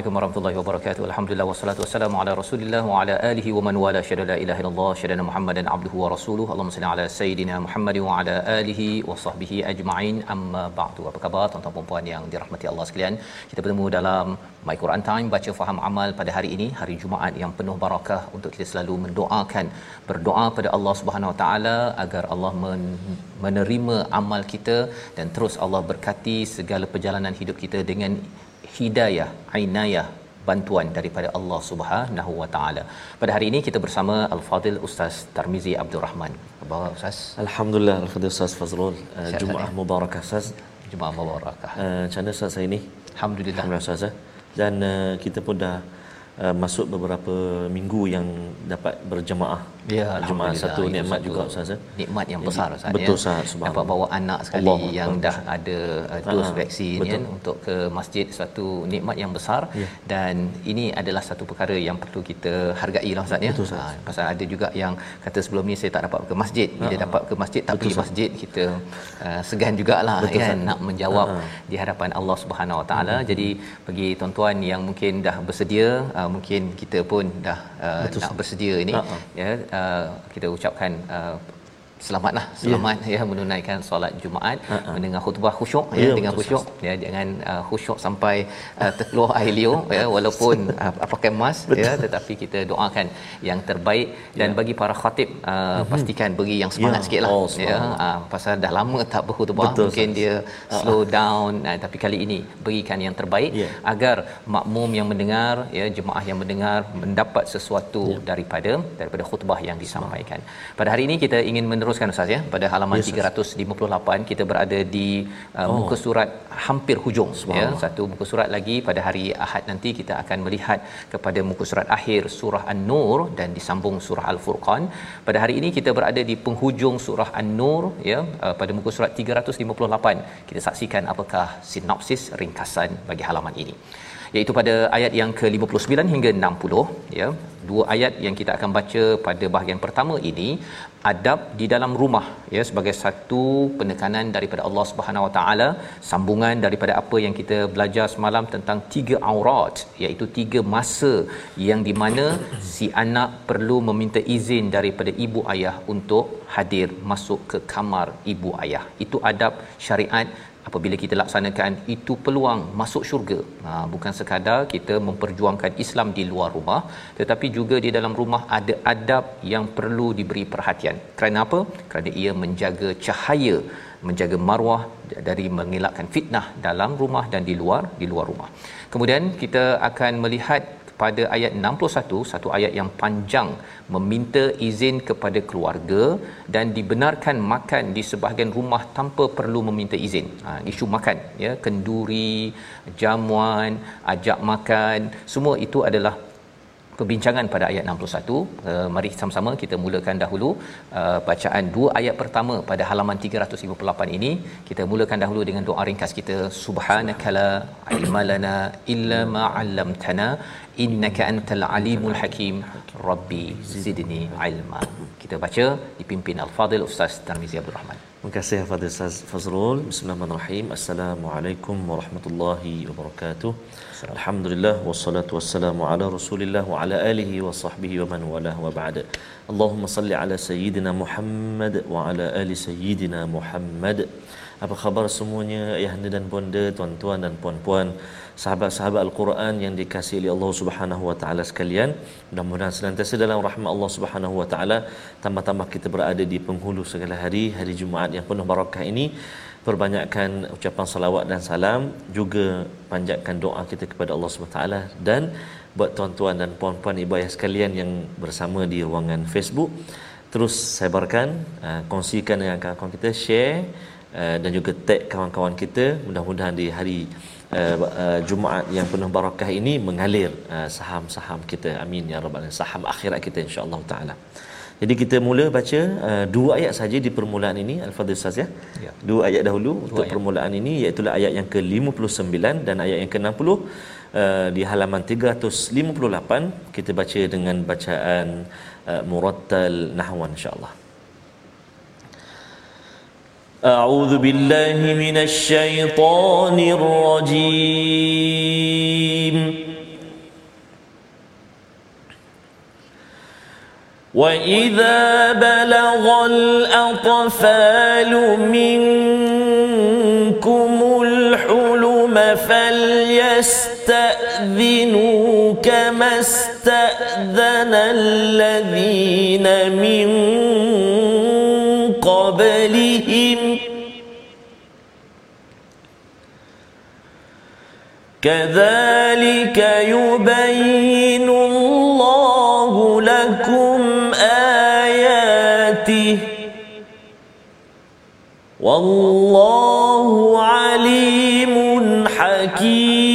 Assalamualaikum warahmatullahi wabarakatuh. Alhamdulillah wassalatu wassalamu ala Rasulillah wa ala alihi wa man wala syada la ilaha illallah syada Muhammadan abduhu wa rasuluhu. Allahumma salli ala sayidina Muhammad wa ala alihi wa sahbihi ajma'in. Amma ba'du. Apa khabar tuan-tuan dan puan yang dirahmati Allah sekalian? Kita bertemu dalam My Quran Time baca faham amal pada hari ini, hari Jumaat yang penuh barakah untuk kita selalu mendoakan, berdoa pada Allah Subhanahu wa taala agar Allah men- menerima amal kita dan terus Allah berkati segala perjalanan hidup kita dengan hidayah, ainayah, bantuan daripada Allah Subhanahu Wa Taala. Pada hari ini kita bersama Al-Fadil Ustaz Tarmizi Abdul Rahman. Apa khabar Ustaz? Alhamdulillah Al-Khadir Ustaz Fazrul uh, Jumaah sihat, Mubarakah Ustaz Jumaat Mubarakah. uh, Macam mana Ustaz ini? Alhamdulillah. Alhamdulillah Ustaz eh? Dan uh, kita pun dah uh, masuk beberapa minggu yang dapat berjemaah Ya, Alhamdulillah. satu Itu nikmat juga Ustaz eh? Nikmat yang besar Ustaz Betul, ya. Ustaz. Subhanallah. Dapat bawa anak sekali Allah yang Akbar. dah ada uh, dos Ah, vaksin betul. ya untuk ke masjid satu nikmat yang besar Ya. dan ini adalah satu perkara yang perlu kita hargai lah Ustaz ya. Betul, Ustaz. Ha, pasal ada juga yang kata sebelum ni saya tak dapat ke masjid. Bila Ah, dapat ke masjid tak Betul, pergi masjid kita uh, segan jugalah Betul, kan Ustaz. nak menjawab ah. di hadapan Allah Subhanahu Wa Taala. Jadi bagi tuan-tuan yang mungkin dah bersedia, uh, mungkin kita pun dah uh, Betul, nak Ustaz. bersedia ini ah. ya uh, kita ucapkan uh, selamatlah selamat ya, ya menunaikan solat Jumaat Ha-ha. mendengar khutbah khusyuk ya, Ya, dengan betul, khusyuk ya jangan uh, khusyuk sampai uh, terkeluar air liur ya walaupun uh, pakai mask ya tetapi kita doakan yang terbaik dan bagi para khatib uh, pastikan beri yang semangat Ya. sikitlah Oh, ya uh, pasal dah lama tak berkhutbah Betul, mungkin Ustaz. dia slow down uh, tapi kali ini berikan yang terbaik Ya. agar makmum yang mendengar ya jemaah yang mendengar mendapat sesuatu Ya. daripada daripada khutbah yang disampaikan. Pada hari ini kita ingin meneruskan ustaz ya pada halaman Ustaz. 358 kita berada di uh, Oh. muka surat hampir hujung ya satu muka surat lagi pada hari Ahad nanti kita akan melihat kepada muka surat akhir surah An-Nur dan disambung surah Al-Furqan. Pada hari ini kita berada di penghujung surah An-Nur ya uh, pada muka surat 358 kita saksikan apakah sinopsis ringkasan bagi halaman ini iaitu pada ayat yang ke-59 hingga 60 ya. Dua ayat yang kita akan baca pada bahagian pertama ini adab di dalam rumah ya sebagai satu penekanan daripada Allah Subhanahu Wa Taala sambungan daripada apa yang kita belajar semalam tentang tiga aurat iaitu tiga masa yang di mana si anak perlu meminta izin daripada ibu ayah untuk hadir masuk ke kamar ibu ayah. Itu adab syariat apabila kita laksanakan itu peluang masuk syurga ha, bukan sekadar kita memperjuangkan Islam di luar rumah tetapi juga di dalam rumah ada adab yang perlu diberi perhatian. Kerana apa? Kerana ia menjaga cahaya menjaga maruah dari mengelakkan fitnah dalam rumah dan di luar di luar rumah. Kemudian kita akan melihat pada ayat 61 satu ayat yang panjang meminta izin kepada keluarga dan dibenarkan makan di sebahagian rumah tanpa perlu meminta izin. Ha, isu makan ya kenduri, jamuan, ajak makan, semua itu adalah perbincangan pada ayat 61 uh, mari sama-sama kita mulakan dahulu uh, bacaan dua ayat pertama pada halaman 358 ini kita mulakan dahulu dengan doa ringkas kita subhanakala ilmalana illa ma 'allamtana innaka antal alimul hakim rabbi zidni ilma kita baca dipimpin al-fadil ustaz Tarmizi Abdul Rahman Terima kasih kepada Ustaz Fazrul. Bismillahirrahmanirrahim. Assalamualaikum warahmatullahi wabarakatuh. Alhamdulillah wassalatu wassalamu ala Rasulillah wa ala alihi wa sahbihi wa man walah wa ba'd. Allahumma salli ala sayyidina Muhammad wa ala ali sayyidina Muhammad. Apa khabar semuanya ayahanda dan bonda, tuan-tuan dan puan-puan, sahabat-sahabat Al-Quran yang dikasihi oleh Allah Subhanahu wa taala sekalian. Mudah-mudahan senantiasa dalam rahmat Allah Subhanahu wa taala, tambah-tambah kita berada di penghulu segala hari, hari Jumaat yang penuh barakah ini. Perbanyakkan ucapan salawat dan salam, juga panjatkan doa kita kepada Allah taala dan buat tuan-tuan dan puan-puan ibu ayah sekalian yang bersama di ruangan Facebook terus sebarkan, uh, kongsikan dengan kawan-kawan kita, share uh, dan juga tag kawan-kawan kita. Mudah-mudahan di hari uh, Jumaat yang penuh barakah ini mengalir saham-saham kita. Amin ya rabbal alamin. Saham akhirat kita insya-Allah taala. Jadi kita mula baca uh, dua ayat saja di permulaan ini Al-Fadhil Ustaz ya. Ya. Dua ayat dahulu dua untuk ayat. permulaan ini iaitu ayat yang ke-59 dan ayat yang ke-60 uh, di halaman 358 kita baca dengan bacaan uh, murattal nahwan insya-Allah. أعوذ بالله من الشيطان الرجيم وإذا بلغ الأطفال منكم الحلم فليستأذنوا كما استأذن الذين من قبلهم كذلك يبين والله عليم حكيم.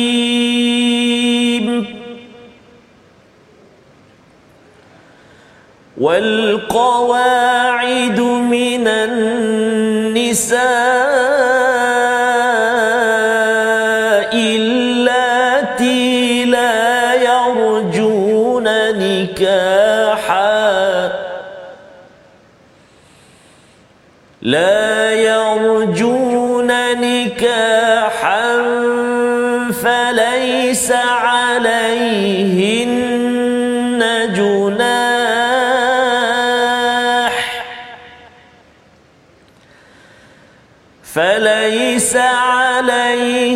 والقواعد من النساء لا يرجون نكاحا فليس عليهن جناح. فليس عليهن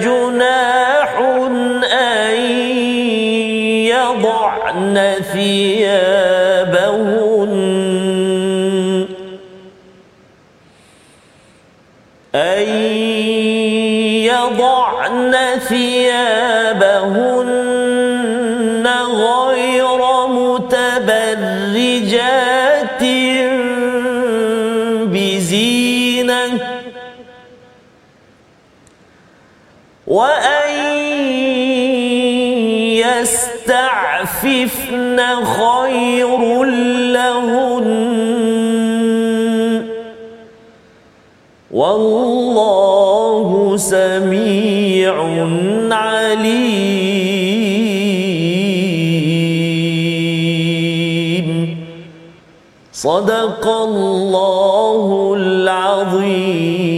جناح أن يضعن ثيابهن يستعففن خير لهن والله سميع عليم. صدق الله العظيم.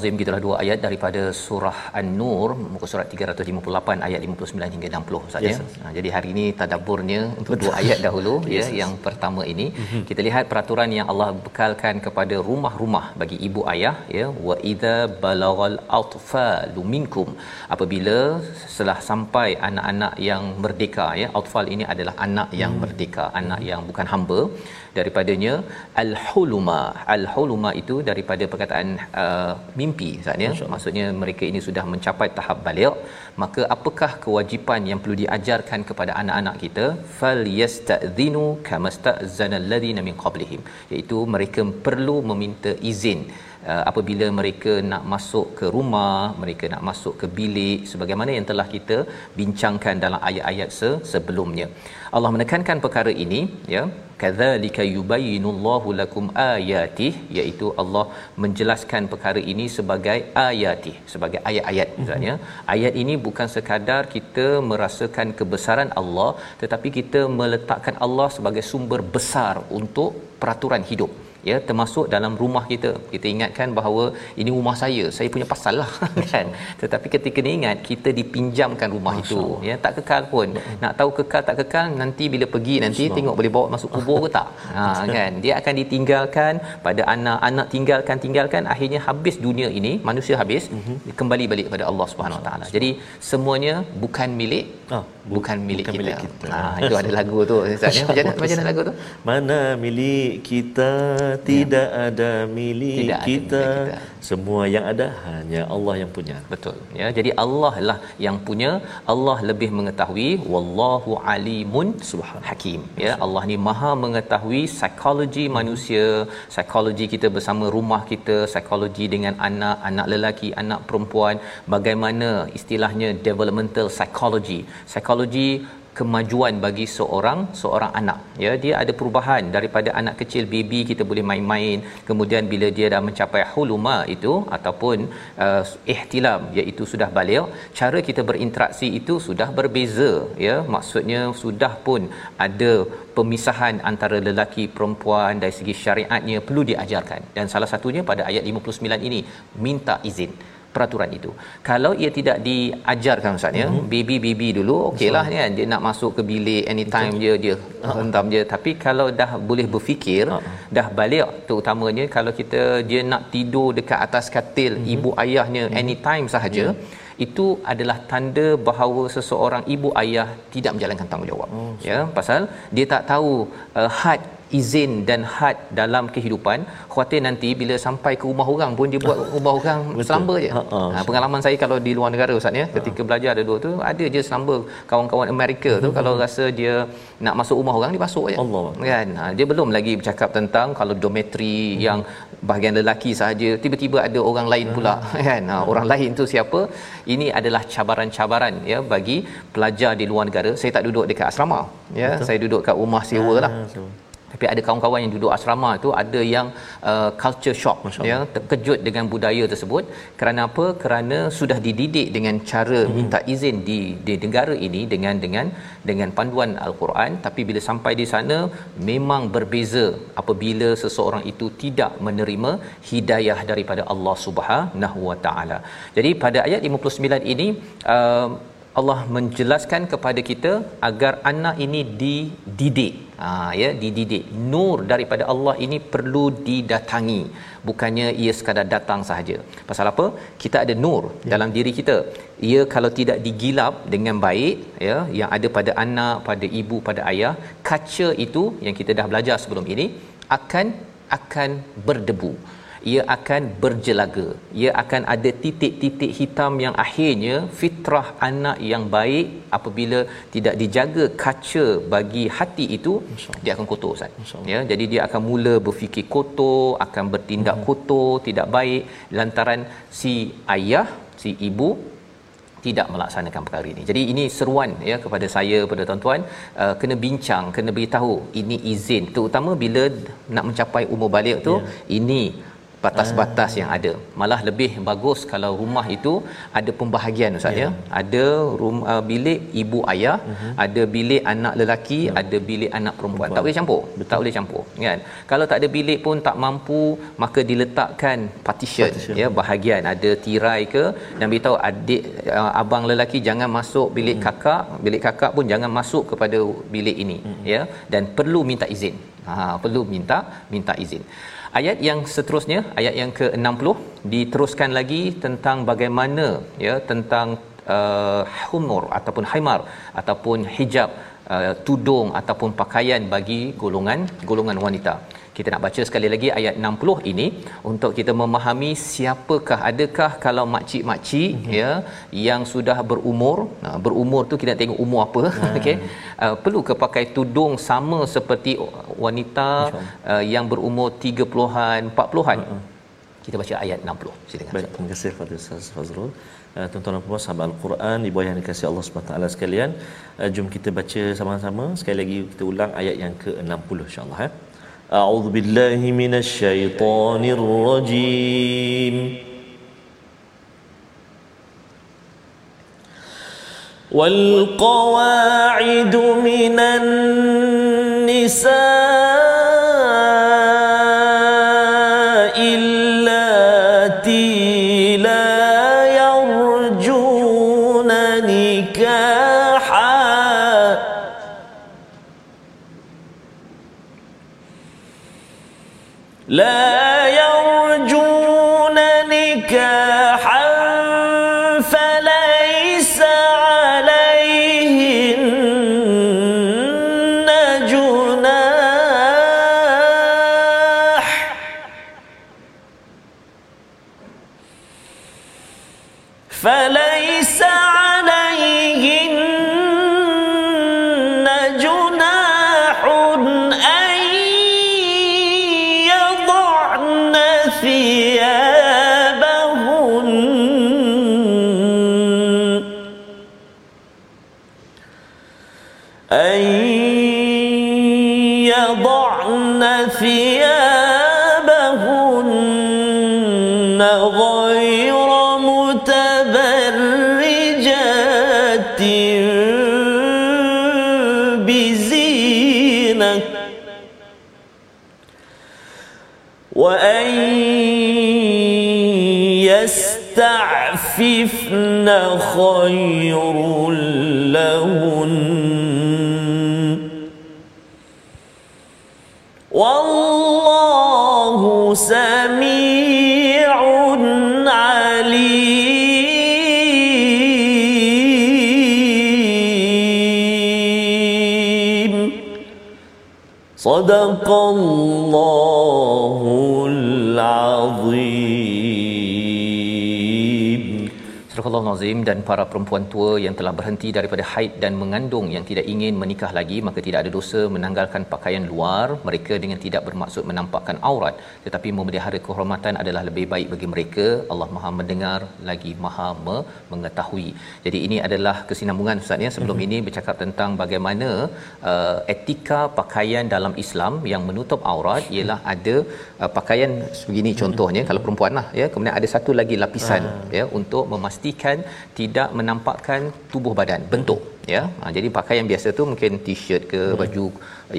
Al-Nazim gitulah dua ayat daripada surah An-Nur muka surat 358 ayat 59 hingga 60 saja. Yes, Yes, ha, jadi hari ini tadabburnya untuk dua ayat dahulu ya Yes, yes. yang pertama ini. Kita lihat peraturan yang Allah bekalkan kepada rumah-rumah bagi ibu ayah ya. Wa idza balagal atfalu minkum. Apabila setelah sampai anak-anak yang merdeka ya atfal ini adalah anak yang merdeka anak yang bukan hamba daripadanya al-huluma. Al-huluma itu daripada perkataan uh, mimpi Ustaz ya. Maksudnya mereka ini sudah mencapai tahap baligh maka apakah kewajipan yang perlu diajarkan kepada anak-anak kita? Fal yasta'dhinu kamasta'zana alladhina min qablihim. Iaitu mereka perlu meminta izin uh, apabila mereka nak masuk ke rumah mereka nak masuk ke bilik sebagaimana yang telah kita bincangkan dalam ayat-ayat se- sebelumnya. Allah menekankan perkara ini ya. Kadzalika yubayyinullahu lakum ayatih iaitu Allah menjelaskan perkara ini sebagai ayatih sebagai ayat-ayat misalnya ayat ini bukan sekadar kita merasakan kebesaran Allah tetapi kita meletakkan Allah sebagai sumber besar untuk peraturan hidup ya termasuk dalam rumah kita. Kita ingatkan bahawa ini rumah saya saya punya pasal lah kan? Tetapi ketika ni ingat kita dipinjamkan rumah Masya itu Allah. ya tak kekal pun. Nak tahu kekal tak kekal nanti bila pergi nanti Masya tengok boleh bawa masuk kubur ke tak? Ha kan? Dia akan ditinggalkan pada anak anak tinggalkan tinggalkan. Akhirnya habis dunia ini manusia habis uh-huh. kembali balik kepada Allah Subhanahu Wa Taala. Jadi semuanya bukan milik oh, bukan milik bukan kita, milik kita. ha itu ada lagu tu Ustaz ya? Macam mana lagu tu? Mana milik kita tidak ya. ada milik tidak kita. Ada milik kita. semua yang ada hanya Allah yang punya. Betul. Ya jadi Allah lah yang punya. Allah lebih mengetahui. Wallahu alimun subhan hakim. Ya Allah ni maha mengetahui psikologi manusia. Psikologi kita bersama rumah kita. Psikologi dengan anak anak lelaki anak perempuan. Bagaimana istilahnya developmental psychology? Psikologi kemajuan bagi seorang seorang anak. Ya dia ada perubahan daripada anak kecil baby kita boleh main-main. Kemudian bila dia dah mencapai huluma itu ataupun uh, ihtilam iaitu sudah balik cara kita berinteraksi itu sudah berbeza. Ya maksudnya sudah pun ada pemisahan antara lelaki perempuan dari segi syariatnya perlu diajarkan. Dan salah satunya pada ayat 59 ini minta izin peraturan itu. Kalau ia tidak diajarkan Ustaz ya, mm-hmm. baby-baby dulu okeylah so, kan dia nak masuk ke bilik anytime dia dia uh-huh. hentam je tapi kalau dah boleh berfikir, uh-huh. dah balik terutamanya kalau kita dia nak tidur dekat atas katil mm-hmm. ibu ayahnya mm-hmm. anytime sahaja mm-hmm itu adalah tanda bahawa seseorang ibu ayah tidak menjalankan tanggungjawab oh, ya pasal dia tak tahu uh, had izin dan had dalam kehidupan khuatir nanti bila sampai ke rumah orang pun dia buat rumah orang selamba je. Ha, ha, ha, pengalaman saya kalau di luar negara ustaz ya ketika ha. belajar ada dua tu ada je selamba kawan-kawan Amerika tu hmm. kalau rasa dia nak masuk rumah orang dia masuk je. Allah. Kan? Ha, dia belum lagi bercakap tentang kalau dormitory hmm. yang bahagian lelaki sahaja tiba-tiba ada orang lain pula hmm. kan? Ha, orang lain tu siapa? Ini adalah cabaran-cabaran ya bagi pelajar di luar negara. Saya tak duduk dekat asrama ya Betul. saya duduk kat rumah sewa lah. So tapi ada kawan-kawan yang duduk asrama tu ada yang uh, culture shock ya. terkejut dengan budaya tersebut. Kerana apa? Kerana sudah dididik dengan cara hmm. minta izin di di negara ini dengan dengan dengan panduan al-Quran. Tapi bila sampai di sana memang berbeza apabila seseorang itu tidak menerima hidayah daripada Allah Subhanahu Wa Taala. Jadi pada ayat 59 ini uh, Allah menjelaskan kepada kita agar anak ini dididik ha, ya dididik. Nur daripada Allah ini perlu didatangi. Bukannya ia sekadar datang sahaja. Pasal apa? Kita ada nur ya. dalam diri kita. Ia kalau tidak digilap dengan baik ya yang ada pada anak pada ibu pada ayah kaca itu yang kita dah belajar sebelum ini akan akan berdebu ia akan berjelaga. Ia akan ada titik-titik hitam yang akhirnya fitrah anak yang baik apabila tidak dijaga kaca bagi hati itu dia akan kotor ustaz. Ya jadi dia akan mula berfikir kotor akan bertindak hmm. kotor tidak baik. Lantaran si ayah si ibu tidak melaksanakan perkara ini. Jadi ini seruan ya kepada saya kepada tuan-tuan. Uh, kena bincang, kena beritahu. Ini izin. Terutama bila nak mencapai umur balik tu yeah. ini batas-batas yang ada. Malah lebih bagus kalau rumah itu ada pembahagian ustaz yeah. ya. Ada rumah uh, bilik ibu ayah, uh-huh. ada bilik anak lelaki, yeah. ada bilik anak perempuan. perempuan. Tak boleh campur. Betul. Tak boleh campur, kan? Kalau tak ada bilik pun tak mampu, maka diletakkan partition, partition. ya, bahagian ada tirai ke dan beritahu adik uh, abang lelaki jangan masuk bilik uh-huh. kakak, bilik kakak pun jangan masuk kepada bilik ini, uh-huh. ya. Dan perlu minta izin. Ha, perlu minta minta izin. Ayat yang seterusnya, ayat yang ke-60 diteruskan lagi tentang bagaimana ya tentang uh, humur ataupun haimar ataupun hijab uh, tudung ataupun pakaian bagi golongan golongan wanita kita nak baca sekali lagi ayat 60 ini untuk kita memahami siapakah adakah kalau makcik-makcik mm-hmm. ya yang sudah berumur. Nah berumur tu kita tengok umur apa mm. okey? Uh, perlu ke pakai tudung sama seperti wanita uh, yang berumur 30-an 40-an mm-hmm kita baca ayat 60 silakan Baik, terima kasih kepada Ustaz Fazrul. Uh, tuan-tuan dan puan sahabat Al-Quran bawah yang dikasihi Allah taala sekalian, uh, jom kita baca sama-sama. Sekali lagi kita ulang ayat yang ke-60 insya-Allah أعوذ بالله من الشيطان الرجيم. والقواعد من النساء خير لهن. والله سميع عليم. صدق الله العظيم. Surah Nazim dan para perempuan tua yang telah berhenti daripada haid dan mengandung yang tidak ingin menikah lagi maka tidak ada dosa menanggalkan pakaian luar. Mereka dengan tidak bermaksud menampakkan aurat tetapi memelihara kehormatan adalah lebih baik bagi mereka. Allah Maha mendengar lagi Maha me- mengetahui. Jadi ini adalah kesinambungan ustaz ya. Sebelum Mhm. ini bercakap tentang bagaimana uh, etika pakaian dalam Islam yang menutup aurat ialah ada uh, pakaian sebegini contohnya kalau perempuan lah ya. Kemudian ada satu lagi lapisan ya untuk memastikan tidak menampakkan tubuh badan bentuk ya ha, jadi pakaian biasa tu mungkin t-shirt ke baju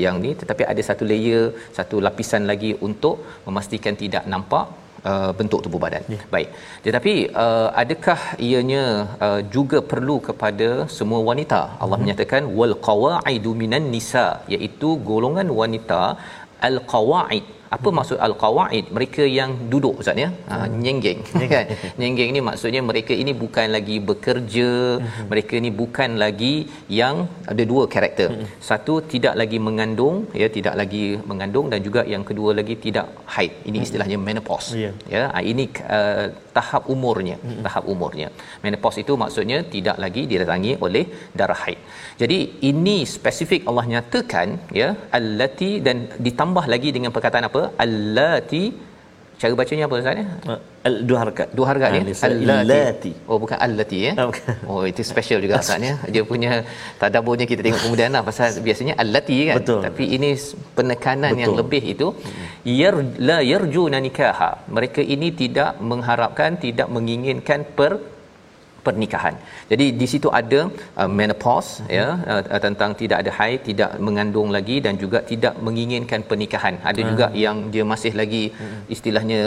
yang ni tetapi ada satu layer satu lapisan lagi untuk memastikan tidak nampak Uh, bentuk tubuh badan. Ya. Baik. Tetapi uh, adakah ianya uh, juga perlu kepada semua wanita? Allah Mhm. menyatakan wal qawaidu minan nisa iaitu golongan wanita al qawaid apa Mhm. maksud al qawaid mereka yang duduk ustaz ya? Ha, nyenggeng. Kan? Nyenggeng ni maksudnya mereka ini bukan lagi bekerja Mhm. mereka ni bukan lagi yang ada dua karakter. Mhm. satu tidak lagi mengandung ya tidak lagi mengandung dan juga yang kedua lagi tidak haid. Ini istilahnya menopause. Ya. ya ini uh, tahap umurnya tahap umurnya. Menopause itu maksudnya tidak lagi didatangi oleh darah haid jadi ini spesifik Allah nyatakan ya allati dan ditambah lagi dengan perkataan apa? Allati cara bacanya apa ustaz ya? Uh, al- dua harakat dua harga Ah, ni ni allati. oh bukan allati ya? Ah, oh itu special juga ustaz ya? Dia punya tadaburnya kita tengok kemudian lah pasal biasanya allati kan? Betul. tapi ini penekanan Betul. yang lebih itu yar la yarjuna nikaha. Mereka ini tidak mengharapkan tidak menginginkan per pernikahan. Jadi di situ ada uh, menopause ya uh, tentang tidak ada haid, tidak mengandung lagi dan juga tidak menginginkan pernikahan. Ada juga yang dia masih lagi istilahnya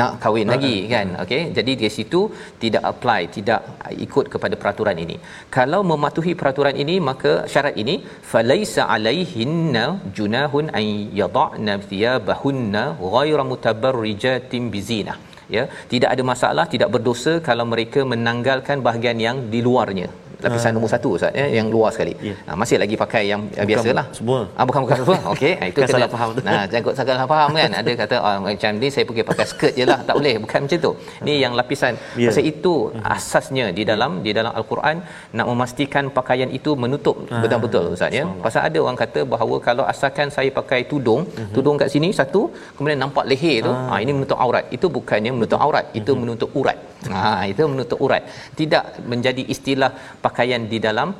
nak kahwin lagi kan. Okey. Jadi di situ tidak apply, tidak ikut kepada peraturan ini. Kalau mematuhi peraturan ini maka syarat ini falaisa alaihinna junahun an yad'na thiyabahunna ghayra mutabarrijatin bizinah ya. Tidak ada masalah tidak berdosa kalau mereka menanggalkan bahagian yang di luarnya lapisan Ah. nombor satu Ustaz ya yang luar sekali. Ya. Ha, masih lagi pakai yang bukan biasalah. semua. Ah bukan bukan semua. Okey, ha, itu Kan salah faham. Nah, jangan salah faham kan. Ada kata oh, macam ni saya pergi pakai skirt je lah. Tak boleh, bukan macam tu. Ni yang lapisan. Ya. Pasal itu asasnya di dalam di dalam al-Quran nak memastikan pakaian itu menutup Ah, betul-betul Ustaz ya. Pasal ada orang kata bahawa kalau asalkan saya pakai tudung, Mhm. tudung kat sini satu, kemudian nampak leher tu, Ah. ha, ini menutup aurat. Itu bukannya menutup aurat, itu menutup urat. Ha, itu menutup urat. Tidak menjadi istilah pakaian di dalam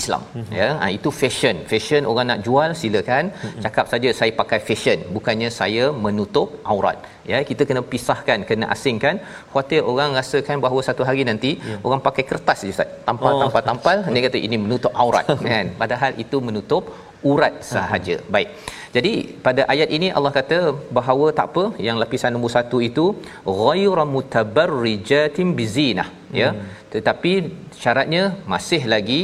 Islam. Mhm. ya ha, itu fashion. Fashion orang nak jual silakan Mhm. cakap saja saya pakai fashion. Bukannya saya menutup aurat. Ya kita kena pisahkan kena asingkan. Khuatir orang rasakan bahawa satu hari nanti orang pakai kertas je ustaz. Tampal Oh. tampal tampal. Dia kata ini menutup aurat. Kan? Padahal itu menutup urat sahaja. Baik. Jadi pada ayat ini Allah kata bahawa tak apa yang lapisan nombor satu itu ghayra mutabarrijatin bizinah ya. Tetapi syaratnya masih lagi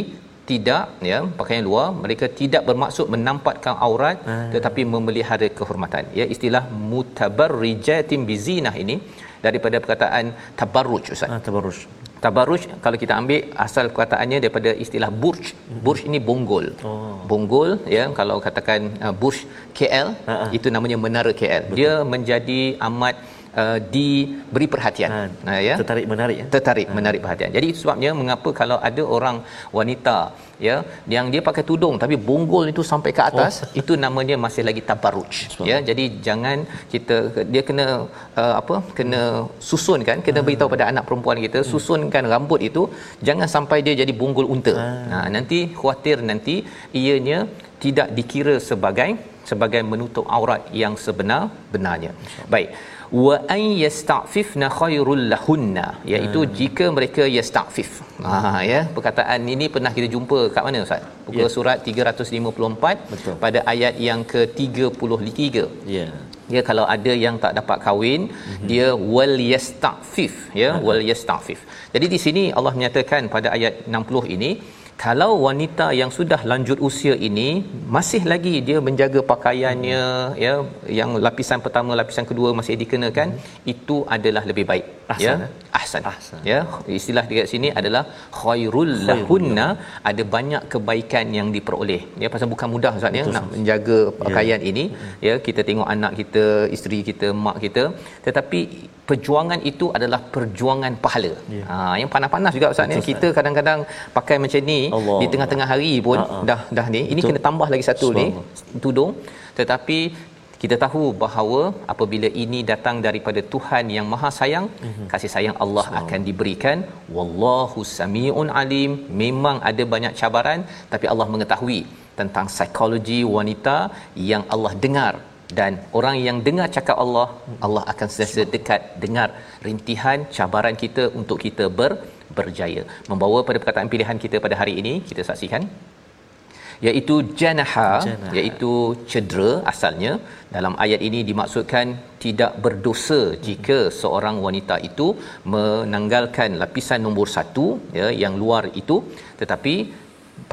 tidak ya pakaian luar mereka tidak bermaksud menampakkan aurat tetapi memelihara kehormatan. Ya istilah mutabarrijatin bizinah ini daripada perkataan tabarruj ustaz. Ah, tabarruj. Tabarruj kalau kita ambil asal perkataannya daripada istilah burj. Burj ini bonggol. Oh. Bonggol ya kalau katakan uh, burj KL Ha-ha. itu namanya menara KL. Dia menjadi amat uh, diberi perhatian. Ha, Ha, ya. Tertarik menarik ya. Tertarik menarik perhatian. Jadi itu sebabnya mengapa kalau ada orang wanita ya yang dia pakai tudung tapi bonggol itu sampai ke atas oh. itu namanya masih lagi tabarruj ya jadi jangan kita dia kena uh, apa kena susunkan kena Hmm. beritahu pada anak perempuan kita susunkan rambut itu jangan sampai dia jadi bonggol unta Hmm. ha nanti khuatir nanti ianya tidak dikira sebagai sebagai menutup aurat yang sebenar benarnya baik wa an yasta'fifna khairul lahunna iaitu Hmm. jika mereka yasta'fif ha ya perkataan ini pernah kita jumpa kat mana ustaz buku Ya. surat 354 Betul. pada ayat yang ke-33 Ya. ya kalau ada yang tak dapat kahwin mm-hmm. dia wal yastafif ya wal yastafif jadi di sini Allah menyatakan pada ayat 60 ini kalau wanita yang sudah lanjut usia ini masih lagi dia menjaga pakaiannya Hmm. ya yang lapisan pertama lapisan kedua masih dikenakan itu adalah lebih baik Ahsan, ya? eh? ahsan. Ahsan. ya? Istilah dekat sini adalah khairul lahunna. ada banyak kebaikan yang diperoleh. Ya pasal bukan mudah ustaz ya? Nak menjaga pakaian ini ya kita tengok anak kita isteri kita mak kita. Tetapi perjuangan itu adalah perjuangan pahala. Ya. ha yang panas-panas juga ustaz ya? Kita kadang-kadang pakai macam ni Allah. di tengah-tengah hari pun Ha, ha. dah dah ni. Ini Betul. kena tambah lagi satu ni tudung. Tetapi kita tahu bahawa apabila ini datang daripada Tuhan yang Maha Sayang mm-hmm. kasih sayang Allah akan diberikan. Wallahu samiun alim. Memang ada banyak cabaran tapi Allah mengetahui tentang psikologi wanita yang Allah dengar. Dan orang yang dengar cakap Allah Allah akan sentiasa dekat dengar rintihan cabaran kita untuk kita ber berjaya. Membawa pada perkataan pilihan kita pada hari ini kita saksikan iaitu janaha, Janaha. iaitu cedera asalnya. Dalam ayat ini dimaksudkan tidak berdosa jika seorang wanita itu menanggalkan lapisan nombor satu ya yang luar itu. Tetapi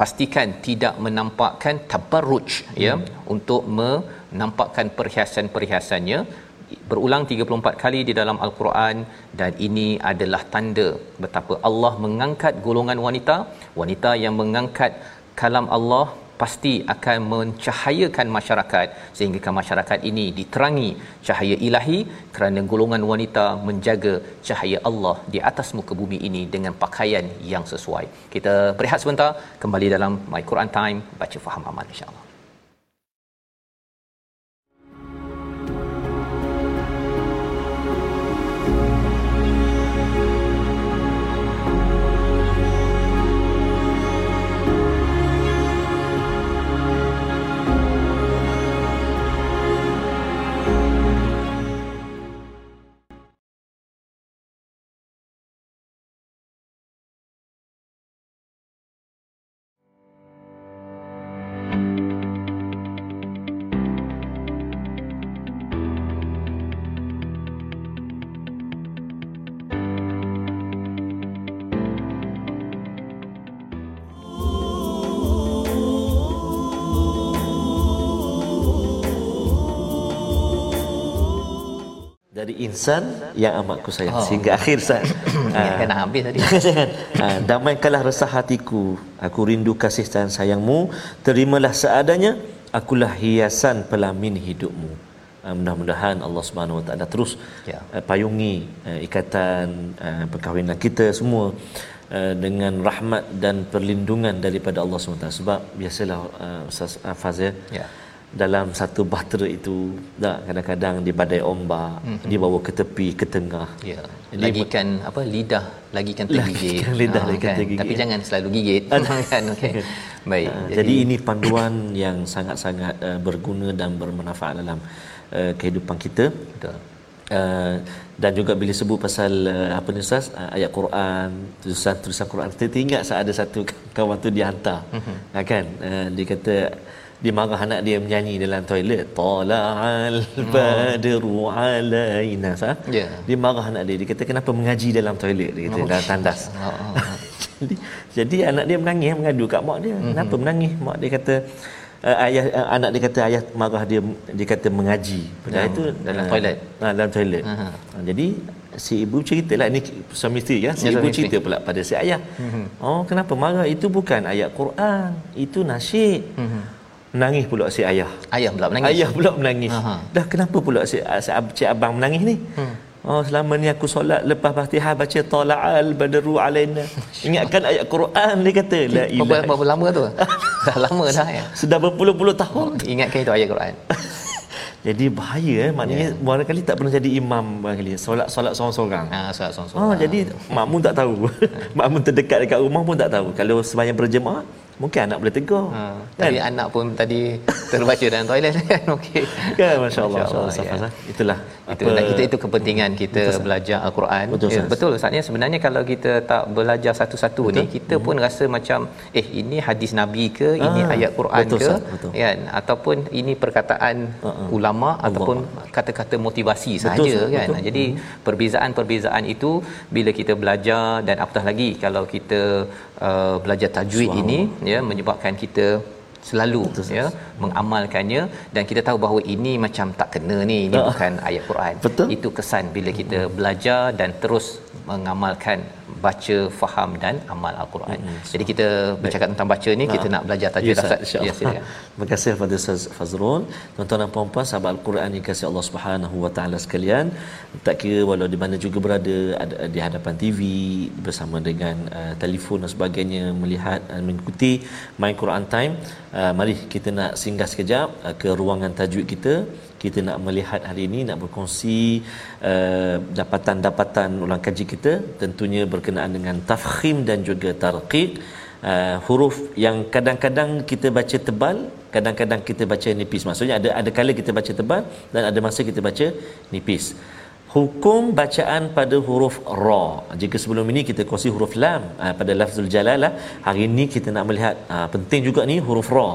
pastikan tidak menampakkan tabarruj ya untuk menampakkan perhiasan-perhiasannya. Berulang 34 kali di dalam al-Quran dan ini adalah tanda betapa Allah mengangkat golongan wanita. Wanita yang mengangkat kalam Allah pasti akan mencahayakan masyarakat sehingga masyarakat ini diterangi cahaya ilahi kerana golongan wanita menjaga cahaya Allah di atas muka bumi ini dengan pakaian yang sesuai. Kita berehat sebentar kembali dalam My Quran Time baca faham amal insya-Allah. Dari insan yang amat ku sayang oh. sehingga akhir Ustaz. Ingatkan dah habis tadi. ha, damaikanlah resah hatiku. Aku rindu kasih dan sayangmu. Terimalah seadanya. Akulah hiasan pelamin hidupmu. Ha, mudah-mudahan Allah Subhanahu Wa Taala terus ya. uh, payungi uh, ikatan uh, perkahwinan kita semua uh, dengan rahmat dan perlindungan daripada Allah SWT sebab biasalah uh, Ustaz Fazil ya dalam satu bahtera itu tak kadang-kadang di badai ombak mm-hmm. dibawa ke tepi ke tengah. Ya. Lagikan apa lidah lagikan tergigit lagikan lidah ha, lagikan kan? tergigit tapi jangan selalu gigit. Kan? Okey. Baik. Uh, jadi, jadi ini panduan yang sangat-sangat uh, berguna dan bermanfaat dalam uh, kehidupan kita. Betul. Uh, dan juga bila sebut pasal uh, apa ni ustaz? Uh, ayat Quran tulisan tulisan Quran. Kita ingat ada satu kawan tu dihantar mm-hmm. kan? Uh, dia kata dia marah anak dia menyanyi dalam toilet. Tala'al hmm. badru alaina sah? Yeah. dia marah anak dia. Dia kata kenapa mengaji dalam toilet? Dia kata oh. dalam tandas. Oh. oh, oh. jadi, jadi anak dia menangis mengadu kat mak dia. Mm-hmm. kenapa menangis? Mak dia kata uh, ayah uh, anak dia kata ayah marah dia dia kata mengaji. Pada itu dalam uh, toilet. uh, dalam toilet. Uh-huh. uh, jadi si ibu ceritalah ini suami isteri ya. Si ya, ibu cerita pula pada si ayah. Uh-huh. oh kenapa marah? Itu bukan ayat Quran. Itu nasyid uh-huh menangis pula si ayah. Ayah pula menangis. Ayah pula menangis. Aha. Dah kenapa pula si, si, si abang menangis ni? Hmm. Oh selama ni aku solat lepas Fatihah baca tala'al badru alaina. Ingatkan ayat Quran dia kata la ilaha. Berapa, berapa lama tu? dah lama dah ya. Sudah berpuluh-puluh tahun. Oh, ingatkan itu ayat Quran. jadi bahaya eh. maknanya yeah. barangkali tak pernah jadi imam barangkali solat solat seorang-seorang. Ha solat seorang-seorang. Oh jadi makmum tak tahu. makmum terdekat dekat rumah pun tak tahu. Kalau sembahyang berjemaah Mungkin anak boleh tegur. Ha, kan? Tapi anak pun tadi terbaca dalam toilet kan. Okey. Kan masya-Allah. Masya ya. Itulah. Itu apa... kita itu kepentingan kita betul, belajar al-Quran. Betul, ya, betul Ustaznya sebenarnya kalau kita tak belajar satu-satu betul. ni kita hmm. pun rasa macam eh ini hadis nabi ke ah, ini ayat Quran betul, ke betul. kan ataupun ini perkataan uh-uh. ulama Allah. ataupun kata-kata motivasi saja kan. Betul. Jadi hmm. perbezaan-perbezaan itu bila kita belajar dan apatah lagi kalau kita uh, belajar tajwid Suara. ini ya menyebabkan kita selalu Betul, ya mengamalkannya dan kita tahu bahawa ini macam tak kena ni ini uh, bukan ayat Quran Betul. itu kesan bila kita belajar dan terus mengamalkan baca faham dan amal al-Quran. Hmm, Jadi kita bercakap tentang baca ni kita nak belajar tajwid ya, Ustaz. Ya, silakan. Terima kasih kepada Ustaz Fazrul. Tuan-tuan dan puan-puan sahabat al-Quran yang kasih Allah Subhanahu wa taala sekalian, tak kira walau di mana juga berada ada di hadapan TV bersama dengan uh, telefon dan sebagainya melihat dan uh, mengikuti My Quran Time, uh, mari kita nak singgah sekejap uh, ke ruangan tajwid kita kita nak melihat hari ini nak berkongsi uh, dapatan-dapatan ulang kaji kita tentunya berkenaan dengan tafkhim dan juga tarqiq. Uh, huruf yang kadang-kadang kita baca tebal kadang-kadang kita baca nipis. Maksudnya ada ada kala kita baca tebal dan ada masa kita baca nipis. Hukum bacaan pada huruf ra. Jika sebelum ini kita kongsi huruf lam uh, pada lafzul jalalah hari ini kita nak melihat penting juga ni huruf ra.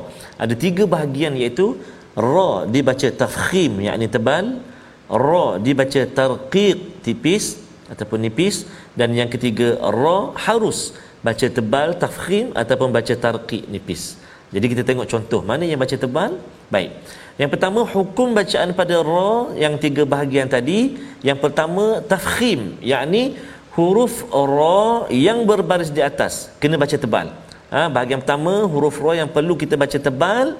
Ada tiga bahagian iaitu ra dibaca tafkhim yakni tebal. Ra dibaca tarqiq tipis ataupun nipis. Dan yang ketiga ra harus. Baca tebal tafkhim ataupun baca tarqiq nipis. Jadi kita tengok contoh mana yang baca tebal? Baik. Yang pertama hukum bacaan pada ra yang tiga bahagian tadi. Yang pertama tafkhim yakni huruf ra yang berbaris di atas. Kena baca tebal. Ha, bahagian pertama huruf ra yang perlu kita baca tebal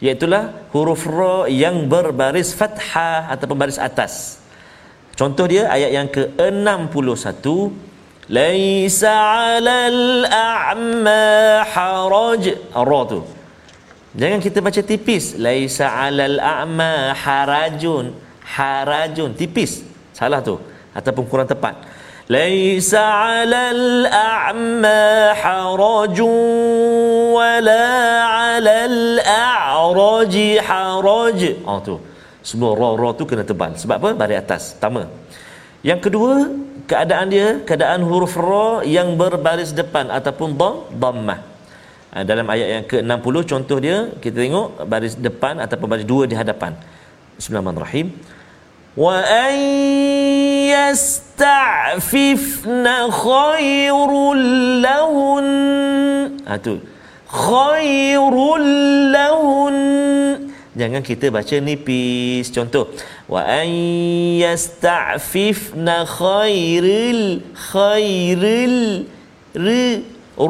iaitulah huruf ra yang berbaris fathah ataupun baris atas. Contoh dia ayat yang ke-61 Laisa 'alal a'ma haraj ra tu. Jangan kita baca tipis. Laisa 'alal a'ma harajun. Harajun tipis. Salah tu ataupun kurang tepat. Laisa 'alal a'ma harajun wala 'alal a'raji haraj. Oh tu. Semua ra tu kena tebal. Sebab apa? Baris atas. Pertama. Yang kedua, keadaan dia keadaan huruf ra yang berbaris depan ataupun dam dhammah. Ha, dalam ayat yang ke-60 contoh dia kita tengok baris depan ataupun baris dua di hadapan. Bismillahirrahmanirrahim. Khairul lahun. Ha tu. khairul lahun jangan kita baca nipis. Contoh wa an yasta'fifna khairil khairil ri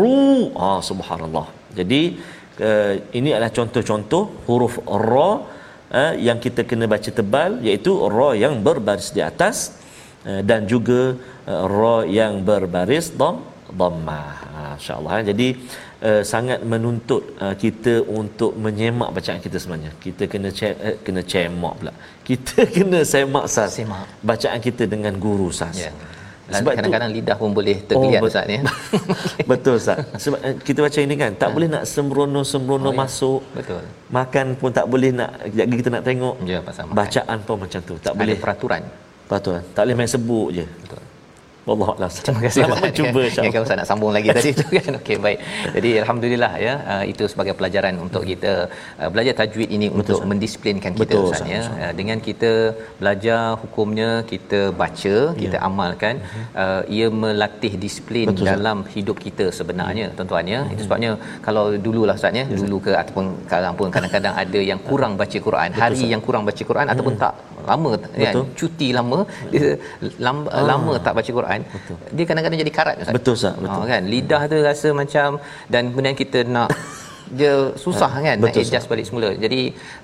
ru ah subhanallah jadi uh, ini adalah contoh-contoh huruf ra uh, yang kita kena baca tebal iaitu ra yang berbaris di atas uh, dan juga uh, ra yang berbaris dam dhammah. Ha, insyaallah. Jadi uh, sangat menuntut uh, kita untuk menyemak bacaan kita sebenarnya. Kita kena ce- uh, kena cemak pula. Kita kena semak sas. Semak. bacaan kita dengan guru sas. Ya. Sebab Sebab tu- kadang-kadang lidah pun boleh tergeliat Oh, Ustaz ya. Betul Ustaz. Sebab eh, kita baca ini kan tak boleh nak sembrono-sembrono Oh, ya. masuk. Betul. Makan pun tak boleh nak jadi kita nak tengok. Ya, pasal makan. Bacaan pun macam tu. Tak Ada boleh peraturan. betul. Tak boleh main sebut je. Betul. Wallahu a'lam. Terima kasih Selamat cuba Ya, insya-Allah. kan Ustaz nak sambung lagi tadi tu kan. Okey baik. Jadi alhamdulillah ya uh, itu sebagai pelajaran untuk kita uh, belajar tajwid ini untuk Ustaz. mendisiplinkan kita Betul, Ustaz ya. Uh, dengan kita belajar hukumnya, kita baca, kita amalkan, uh, ia melatih disiplin Betul, dalam hidup kita sebenarnya tuan-tuan ya. Itu sebabnya kalau dululah Ustaz ya, dulu ke ataupun sekarang pun kadang-kadang ada yang kurang baca Quran, hari yang kurang baca Quran ataupun tak lama kan Betul. cuti lama dia lama, lama tak baca Quran dia kadang-kadang jadi karat Ustaz. Betul, Ustaz. Betul. Ha, kan lidah tu rasa macam dan kemudian kita nak dia susah kan nak Betul, adjust balik semula. Jadi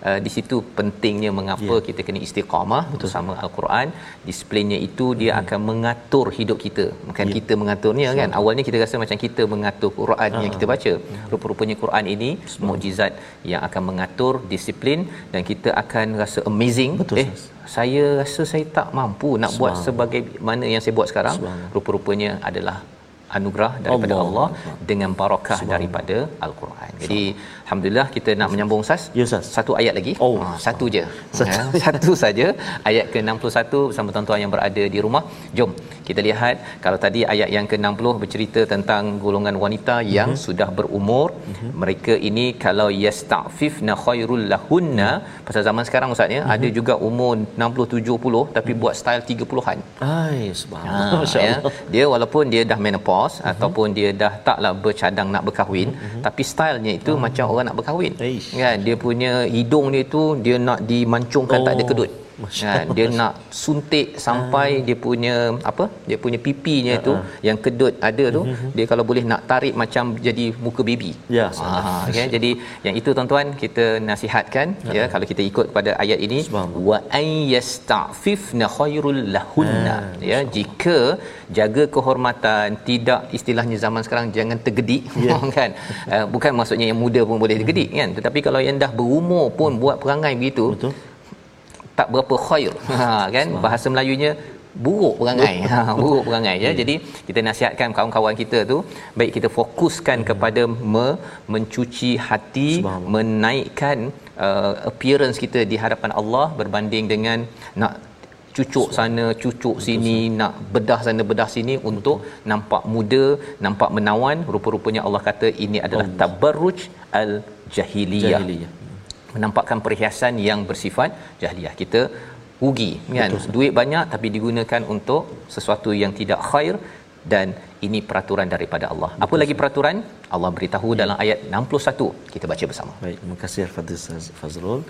uh, di situ pentingnya mengapa yeah. kita kena istiqamah bersama al-Quran. Disiplinnya itu dia hmm. akan mengatur hidup kita. Bukan yeah. kita mengaturnya kan. Awalnya kita rasa macam kita mengatur Quran yang kita baca. Rupa-rupanya Quran ini mukjizat yang akan mengatur disiplin dan kita akan rasa amazing Betul, eh saya rasa saya tak mampu nak buat sebagai mana yang saya buat sekarang. Rupa-rupanya adalah anugerah daripada Allah, Allah. dengan barakah daripada al-Quran. Jadi alhamdulillah kita nak menyambung Ustaz. Ya, Ustaz. Satu ayat lagi. Oh. Ha, satu je. Ya, satu saja ayat ke-61 bersama tuan-tuan yang berada di rumah. Jom kita lihat kalau tadi ayat yang ke-60 bercerita tentang golongan wanita yang Mhm. sudah berumur. Mereka ini kalau yasta'fifna khairul lahunna pasal zaman sekarang Ustaz ya Mhm. ada juga umur 60 70 tapi buat style 30-an. Ai subhanallah. Ha, ya. Dia walaupun dia dah menopause uh-huh. ataupun dia dah taklah bercadang nak berkahwin uh-huh. tapi stylenya itu uh-huh. macam orang nak berkahwin. Eish. Kan dia punya hidung dia tu dia nak dimancungkan oh. tak ada Oh, kedut. Masya Kan dia nak suntik sampai uh. dia punya apa? Dia punya pipinya uh-huh. tu yang kedut ada tu uh-huh. dia kalau boleh nak tarik macam jadi muka baby. Ya, Ha kan jadi yang itu tuan-tuan kita nasihatkan uh-huh. ya kalau kita ikut pada ayat ini wa ay yasta'fifna khairul lahunna ya jika jaga kehormatan tidak istilahnya zaman sekarang jangan tergedik yeah. kan uh, bukan maksudnya yang muda pun boleh tergedik kan tetapi kalau yang dah berumur pun buat perangai begitu Betul. Tak berapa khair. Ha kan? Bahasa Melayunya buruk perangai. Ha buruk perangai ya. Jadi kita nasihatkan kawan-kawan kita tu baik kita fokuskan kepada me, mencuci hati menaikkan uh, appearance kita di hadapan Allah berbanding dengan nak cucuk sana cucuk sini nak bedah sana bedah sini untuk nampak muda nampak menawan. Rupa-rupanya Allah kata ini adalah tabarruj al Jahiliyah. Menampakkan perhiasan yang bersifat jahiliyah kita rugi kan Betul, duit banyak tapi digunakan untuk sesuatu yang tidak khair dan ini peraturan daripada Allah apa lagi peraturan Allah beritahu Ya. dalam ayat 61 kita baca bersama Baik, terima kasih Ustaz Fazrul.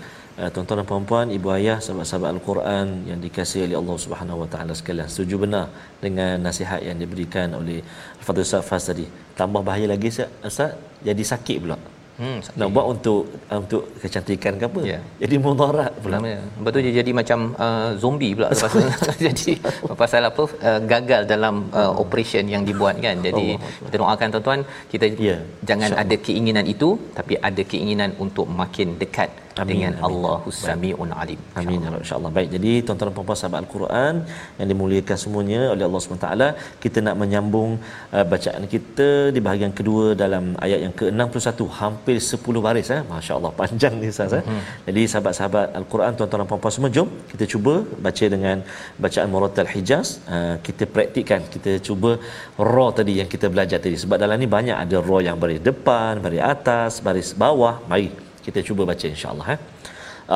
Uh, tuan-tuan dan puan-puan, ibu ayah, sahabat-sahabat Al-Quran yang dikasihi oleh Allah Subhanahu Wa Taala sekalian. Setuju benar dengan nasihat yang diberikan oleh Al-Fadhil Ustaz Faz tadi. Tambah bahaya lagi Ustaz jadi sakit pula. Hmm Nak buat untuk untuk kecantikan ke apa? Ya. Jadi mudarat pula. Lama. Lepas tu dia jadi macam uh, zombie pula lepas tu. jadi pasal apa uh, gagal dalam uh, operation yang dibuat kan. Jadi kita doakan tuan-tuan kita Ya, jangan ada keinginan itu tapi ada keinginan untuk makin dekat Amin, dengan. Allahus Samiun Alim. Amin ya insya-Allah. Baik, jadi tuan-tuan dan puan-puan sahabat Al-Quran yang dimuliakan semuanya oleh Allah SWT, kita nak menyambung uh, bacaan kita di bahagian kedua dalam ayat yang ke-61 hampir hampir 10 baris eh. Masya Allah panjang ni Ustaz eh. Hmm. Jadi sahabat-sahabat Al-Quran tuan-tuan dan puan-puan semua jom kita cuba baca dengan bacaan Muratal Hijaz. Uh, kita praktikkan, kita cuba ra tadi yang kita belajar tadi. Sebab dalam ni banyak ada ra yang baris depan, baris atas, baris bawah. Mari kita cuba baca insya-Allah eh.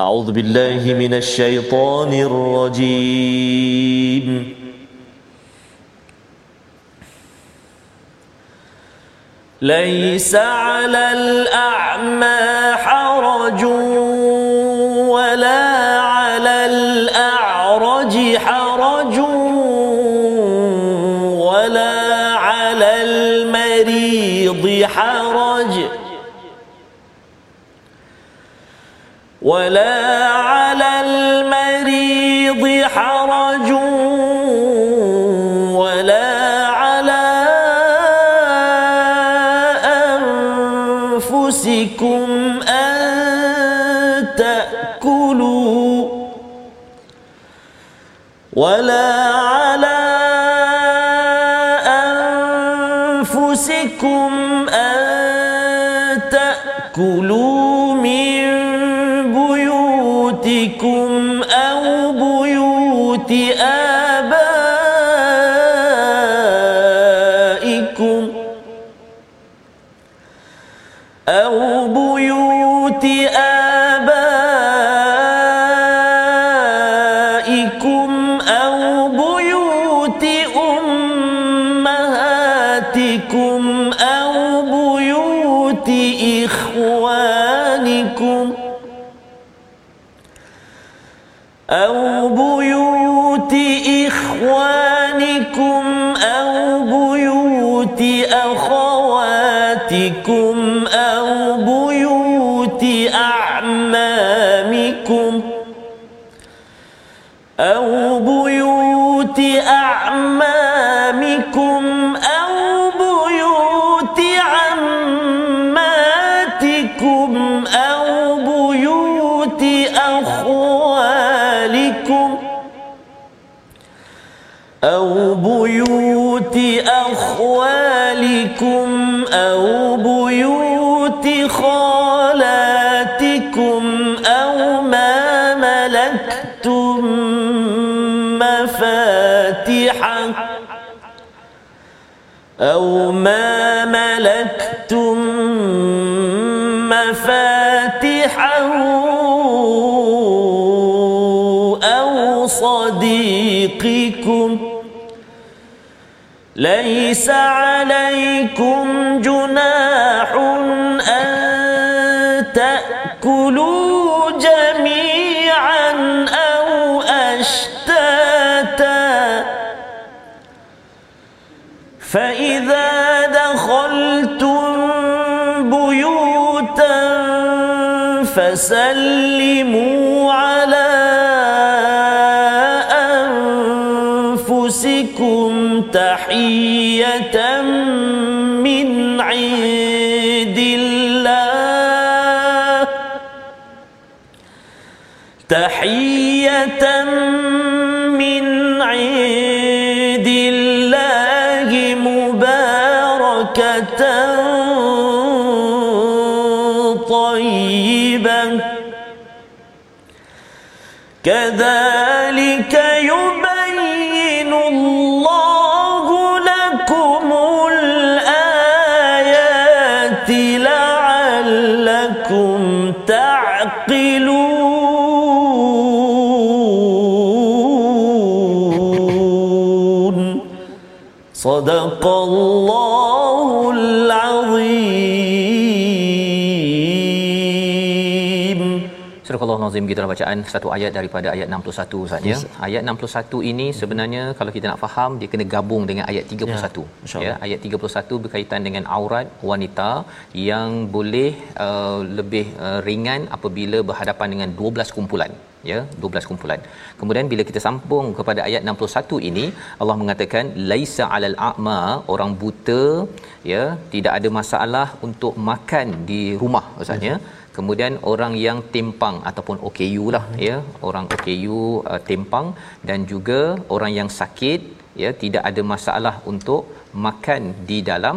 A'udzubillahi minasyaitonirrajim. tuh-tuh. ليس على الأعمى حرج ولا على الأعرج حرج ولا على المريض حرج ولا على المريض حرج أنفسكم أن تأكلوا من بيوتكم أو بيوت أخواتكم أو ما ملكتم مفاتحه أو صديقكم. ليس عليكم جناح أن تأكلوا فإذا دخلتم بيوتا فسلموا على أنفسكم تحية كذلك يبين الله لكم الآيات لعلكم تعقلون. صدق الله Surah Allah Nazim kita dalam bacaan satu ayat daripada ayat 61 saja. Ayat 61 ini sebenarnya kalau kita nak faham dia kena gabung dengan ayat 31. insya-Allah. Ya, ayat 31 berkaitan dengan aurat wanita yang boleh uh, lebih uh, ringan apabila berhadapan dengan 12 kumpulan ya 12 kumpulan. Kemudian bila kita sambung kepada ayat 61 ini Allah mengatakan laisa alal a'ma orang buta ya tidak ada masalah untuk makan di rumah maksudnya kemudian orang yang timpang ataupun OKU lah ya. Orang OKU uh, timpang dan juga orang yang sakit ya tidak ada masalah untuk makan di dalam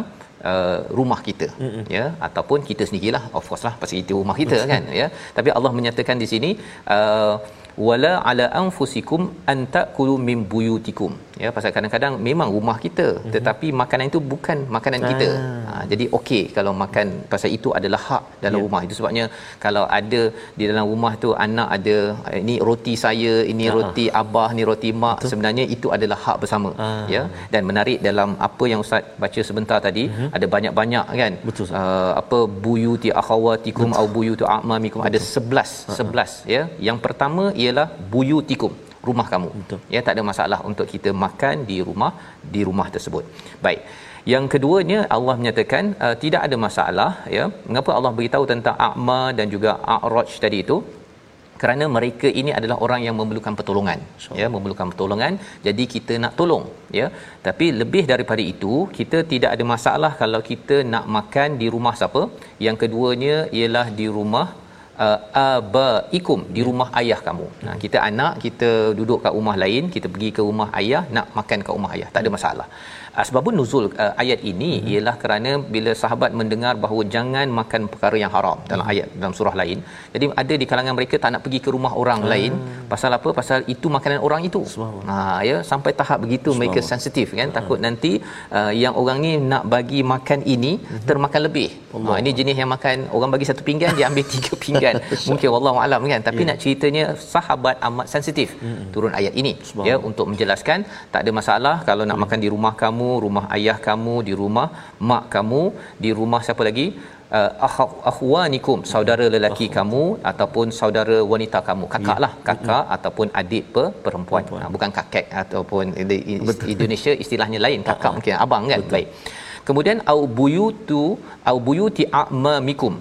uh, rumah kita mm-hmm. ya. Ataupun kita sendirilah of course lah pasal itu rumah kita kan ya. Tapi Allah menyatakan di sini uh, wala ala anfusikum an taakulu min buyutikum ya pasal kadang-kadang memang rumah kita mm-hmm. tetapi makanan itu bukan makanan ah. kita ha, jadi okey kalau makan pasal itu adalah hak dalam yeah. rumah itu sebabnya kalau ada di dalam rumah tu anak ada ini roti saya ini ah. roti abah ni roti mak Betul. sebenarnya itu adalah hak bersama ah. ya dan menarik dalam apa yang ustaz baca sebentar tadi mm-hmm. ada banyak-banyak kan Betul, uh, apa buyuti akhawatikum au buyutu amamikum ada 11 11 ya yang pertama ialah buyutikum rumah kamu. Betul. ya tak ada masalah untuk kita makan di rumah di rumah tersebut. Baik. Yang keduanya Allah menyatakan uh, tidak ada masalah ya. Mengapa Allah beritahu tentang a'ma dan juga a'raj tadi itu? Kerana mereka ini adalah orang yang memerlukan pertolongan ya memerlukan pertolongan. Jadi kita nak tolong ya. Tapi lebih daripada itu kita tidak ada masalah kalau kita nak makan di rumah siapa. Yang keduanya ialah di rumah uh, abaikum di rumah ayah kamu. Nah, kita anak kita duduk kat rumah lain, kita pergi ke rumah ayah nak makan kat rumah ayah. Tak ada masalah. Asbabun nuzul uh, ayat ini hmm. ialah kerana bila sahabat mendengar bahawa jangan makan perkara yang haram dalam hmm. ayat dalam surah lain. Jadi ada di kalangan mereka tak nak pergi ke rumah orang hmm. lain pasal apa? Pasal itu makanan orang itu. Ha ya sampai tahap begitu mereka sensitif kan hmm. takut nanti uh, yang orang ni nak bagi makan ini hmm. termakan lebih. Ha ini jenis yang makan orang bagi satu pinggan dia ambil tiga pinggan. Mungkin wallahu alam kan tapi yeah. nak ceritanya sahabat amat sensitif. Hmm. Turun ayat ini ya untuk menjelaskan tak ada masalah kalau nak hmm. makan di rumah kamu kamu, rumah ayah kamu, di rumah mak kamu, di rumah siapa lagi? Uh, akhwanikum, saudara lelaki kamu ataupun saudara wanita kamu. Kakaklah, ya. kakak ya. ataupun adik per, perempuan. Ha, bukan kakek ataupun di Indonesia istilahnya lain, kakak uh-huh. mungkin abang kan. Betul. Baik. Kemudian au buyutu au buyuti a'mamikum.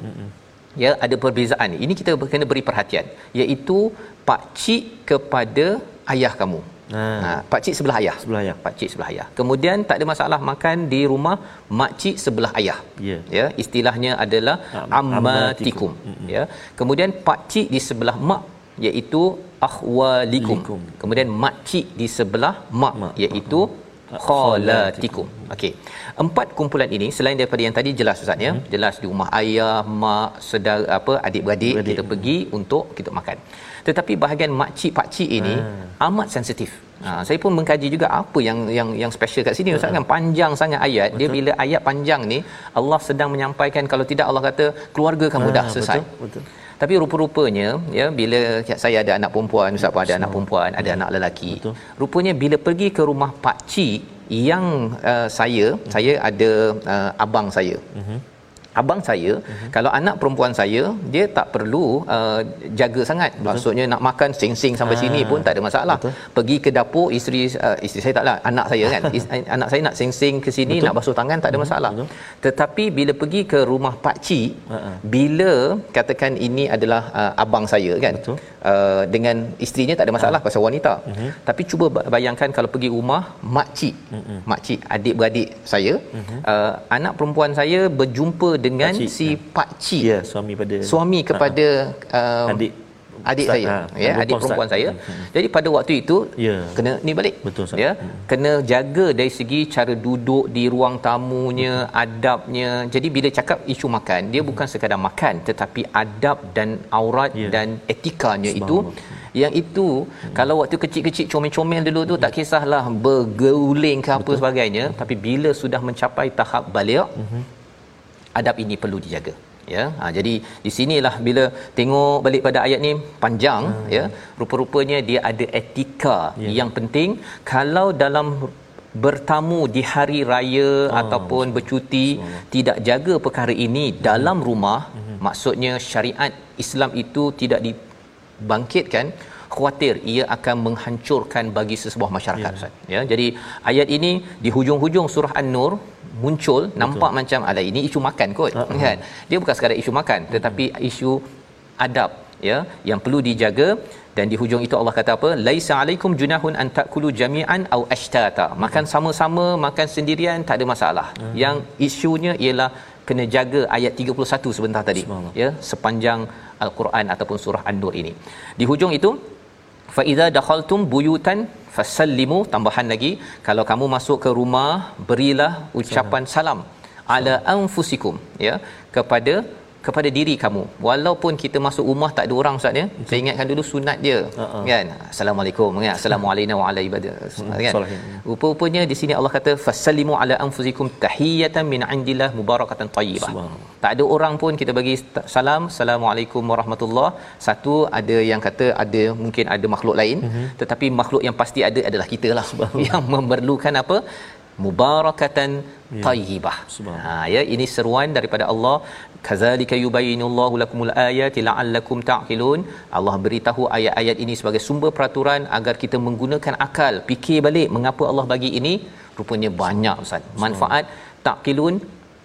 Ya, ada perbezaan. Ini kita kena beri perhatian, iaitu pak cik kepada ayah kamu. Ha. ha pak cik sebelah ayah. Sebelah ayah. Pak cik sebelah ayah. Kemudian tak ada masalah makan di rumah mak cik sebelah ayah. Yeah. Ya, istilahnya adalah ammatikum. Mm-hmm. Ya. Kemudian pak cik di sebelah mak iaitu akhwalikum. Likum. Kemudian mak cik di sebelah mak, mak. iaitu khalatikum. Okey. Empat kumpulan ini selain daripada yang tadi jelas ustaz ya, hmm. jelas di rumah ayah, mak, saudara apa, adik-beradik kita pergi untuk kita makan tetapi bahagian makcik pakcik ini hmm. amat sensitif ha, saya pun mengkaji juga apa yang yang yang special kat sini ustaz hmm. kan panjang sangat ayat betul. dia bila ayat panjang ni Allah sedang menyampaikan kalau tidak Allah kata keluarga kamu hmm. dah selesai betul, betul. Tapi rupa-rupanya ya bila saya ada anak perempuan ustaz ada anak perempuan ada hmm. anak lelaki betul. rupanya bila pergi ke rumah pak cik yang uh, saya hmm. saya ada uh, abang saya hmm abang saya uh-huh. kalau anak perempuan saya dia tak perlu uh, jaga sangat Betul. maksudnya nak makan sing-sing sampai ha. sini pun tak ada masalah Betul. pergi ke dapur isteri uh, isteri saya taklah anak saya kan anak saya nak sing-sing ke sini Betul. nak basuh tangan tak ada mhm. masalah Betul. tetapi bila pergi ke rumah pak cik uh-huh. bila katakan ini adalah uh, abang saya kan Betul. Uh, dengan isterinya tak ada masalah uh-huh. pasal wanita uh-huh. tapi cuba bayangkan kalau pergi rumah mak cik uh-huh. mak cik adik beradik saya uh-huh. uh, anak perempuan saya berjumpa dengan Pakcik. si pak cik ya suami pada suami kepada uh, adik adik Ustaz, saya ha, ya adik perempuan Ustaz. saya hmm, hmm. jadi pada waktu itu ya. kena ni balik betul Ustaz. ya hmm. kena jaga dari segi cara duduk di ruang tamunya hmm. adabnya jadi bila cakap isu makan dia hmm. bukan sekadar makan tetapi adab dan aurat ya. dan etikanya itu yang itu hmm. kalau waktu kecil-kecil comel-comel dulu tu hmm. tak kisahlah bergeuling ke apa Betul. sebagainya tapi bila sudah mencapai tahap balik hmm adab ini perlu dijaga ya ha, jadi di sinilah bila tengok balik pada ayat ni panjang hmm. ya rupa-rupanya dia ada etika yeah. yang penting kalau dalam bertamu di hari raya oh, ataupun bercuti so. tidak jaga perkara ini hmm. dalam rumah hmm. maksudnya syariat Islam itu tidak dibangkitkan khawatir ia akan menghancurkan bagi sesebuah masyarakat yeah. ya jadi ayat ini di hujung-hujung surah an-nur muncul Betul. nampak macam ada ini isu makan kot uh-huh. kan dia bukan sekadar isu makan tetapi uh-huh. isu adab ya yang perlu dijaga dan di hujung itu Allah kata apa laisa alaikum junahun an taakulu jami'an au ashtata makan sama-sama makan sendirian tak ada masalah uh-huh. yang isunya ialah kena jaga ayat 31 sebentar tadi ya sepanjang al-Quran ataupun surah an-nur ini di hujung itu fa idza dakhaltum buyutan fasallimu tambahan lagi kalau kamu masuk ke rumah berilah ucapan salam. Ala anfusikum ya kepada kepada diri kamu. Walaupun kita masuk rumah tak ada orang ustaz ya. Saya ingatkan dulu sunat dia uh-uh. kan? Assalamualaikum kan? Assalamualaikum wa alaikum kan? Rupa-rupanya di sini Allah kata fasallimu ala anfusikum tahiyatan min indillah mubarakatan tayyibah. Tak ada orang pun kita bagi salam assalamualaikum warahmatullah. Satu ada yang kata ada mungkin ada makhluk lain. Uh-huh. tetapi makhluk yang pasti ada adalah kita lah. Yang memerlukan apa mubarakatan ya. tayyibah. Ha ya ini seruan daripada Allah. Kadzalika yubayyinullahu lakumul ayati la'allakum ta'qilun. Allah beritahu ayat-ayat ini sebagai sumber peraturan agar kita menggunakan akal. Fikir balik mengapa Allah bagi ini. Rupanya banyak ustaz. Manfaat ta'qilun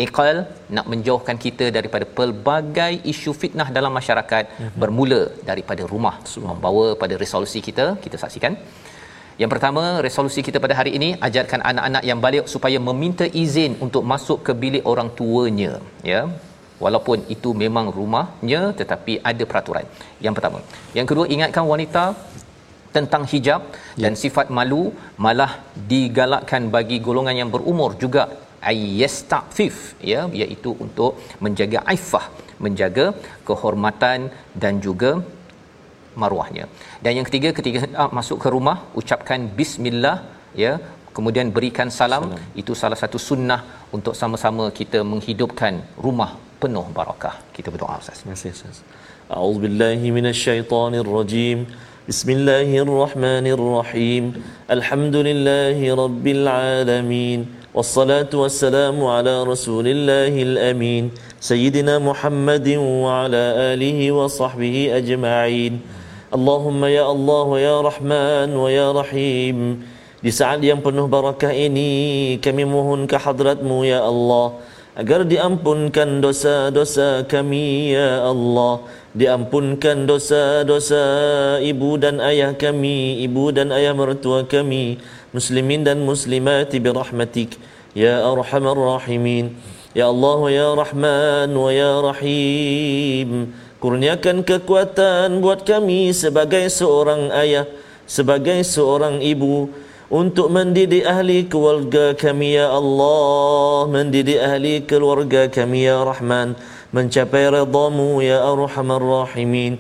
iqal nak menjauhkan kita daripada pelbagai isu fitnah dalam masyarakat mm-hmm. bermula daripada rumah. Membawa pada resolusi kita kita saksikan yang pertama resolusi kita pada hari ini ajarkan anak-anak yang balik supaya meminta izin untuk masuk ke bilik orang tuanya ya. Walaupun itu memang rumahnya tetapi ada peraturan. Yang pertama. Yang kedua ingatkan wanita tentang hijab ya. dan sifat malu malah digalakkan bagi golongan yang berumur juga. Ayyastafif ya iaitu untuk menjaga aifah menjaga kehormatan dan juga maruahnya dan yang ketiga ketika ah, masuk ke rumah ucapkan bismillah ya kemudian berikan salam, salam itu salah satu sunnah untuk sama-sama kita menghidupkan rumah penuh barakah kita berdoa ustaz terima kasih ustaz a'udzubillahi minasyaitonirrajim bismillahirrahmanirrahim alhamdulillahi rabbil alamin والصلاة والسلام على رسول الله الأمين سيدنا محمد وعلى آله وصحبه أجمعين Allahumma ya Allah wa ya Rahman wa ya Rahim. Di saat yang penuh barakah ini kami mohon ke hadratmu ya Allah Agar diampunkan dosa-dosa kami ya Allah. Diampunkan dosa-dosa ibu dan ayah kami Ibu dan ayah mertua kami Muslimin dan muslimat birahmatik Ya Arhamar Rahimin. Ya Allah ya Rahman wa ya Rahim kurniakan kekuatan buat kami sebagai seorang ayah sebagai seorang ibu untuk mendidik ahli keluarga kami ya Allah. Mendidik ahli keluarga kami ya Rahman. Mencapai redamu ya Arhamar Rahimin.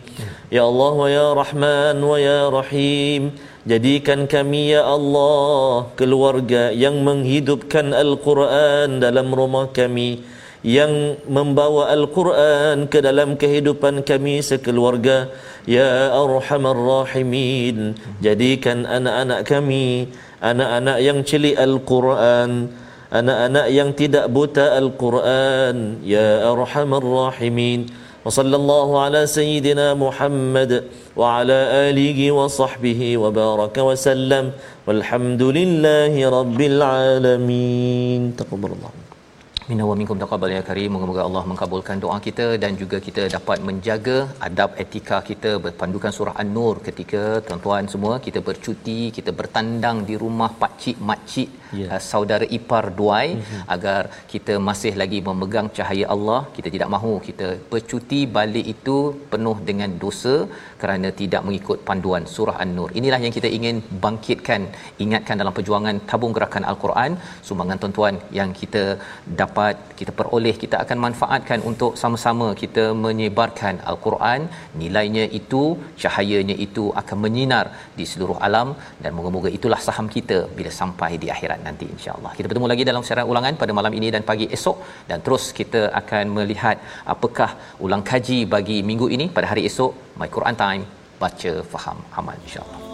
Ya Allah wa ya Rahman wa ya Rahim. Jadikan kami ya Allah keluarga yang menghidupkan Al-Quran dalam rumah kami yang membawa Al-Quran ke dalam kehidupan kami sekeluarga. Ya Arhamar Rahimin Jadikan anak-anak kami Anak-anak yang celik Al-Quran Anak-anak yang tidak buta Al-Quran. Ya Arhamar Rahimin Wa sallallahu ala Sayyidina Muhammad Wa ala alihi wa sahbihi wa baraka wa sallam. Walhamdulillahi Rabbil Alamin Minna wa minkum taqabbal ya karim. Moga-moga Allah mengabulkan doa kita dan juga kita dapat menjaga adab etika kita berpandukan surah An-Nur ketika tuan-tuan semua kita bercuti, kita bertandang di rumah pak cik mak cik yeah. uh, saudara ipar duai mm-hmm. agar kita masih lagi memegang cahaya Allah. Kita tidak mahu kita bercuti balik itu penuh dengan dosa kerana tidak mengikut panduan surah An-Nur. Inilah yang kita ingin bangkitkan, ingatkan dalam perjuangan tabung gerakan Al-Quran, sumbangan tuan-tuan yang kita dapat kita peroleh kita akan manfaatkan untuk sama-sama kita menyebarkan al-Quran. Nilainya itu cahayanya itu akan menyinar di seluruh alam. Dan moga-moga itulah saham kita bila sampai di akhirat nanti insya-Allah. Kita bertemu lagi dalam siaran ulangan pada malam ini dan pagi esok. Dan terus kita akan melihat apakah ulang kaji bagi minggu ini pada hari esok my Quran time baca faham amal insya-Allah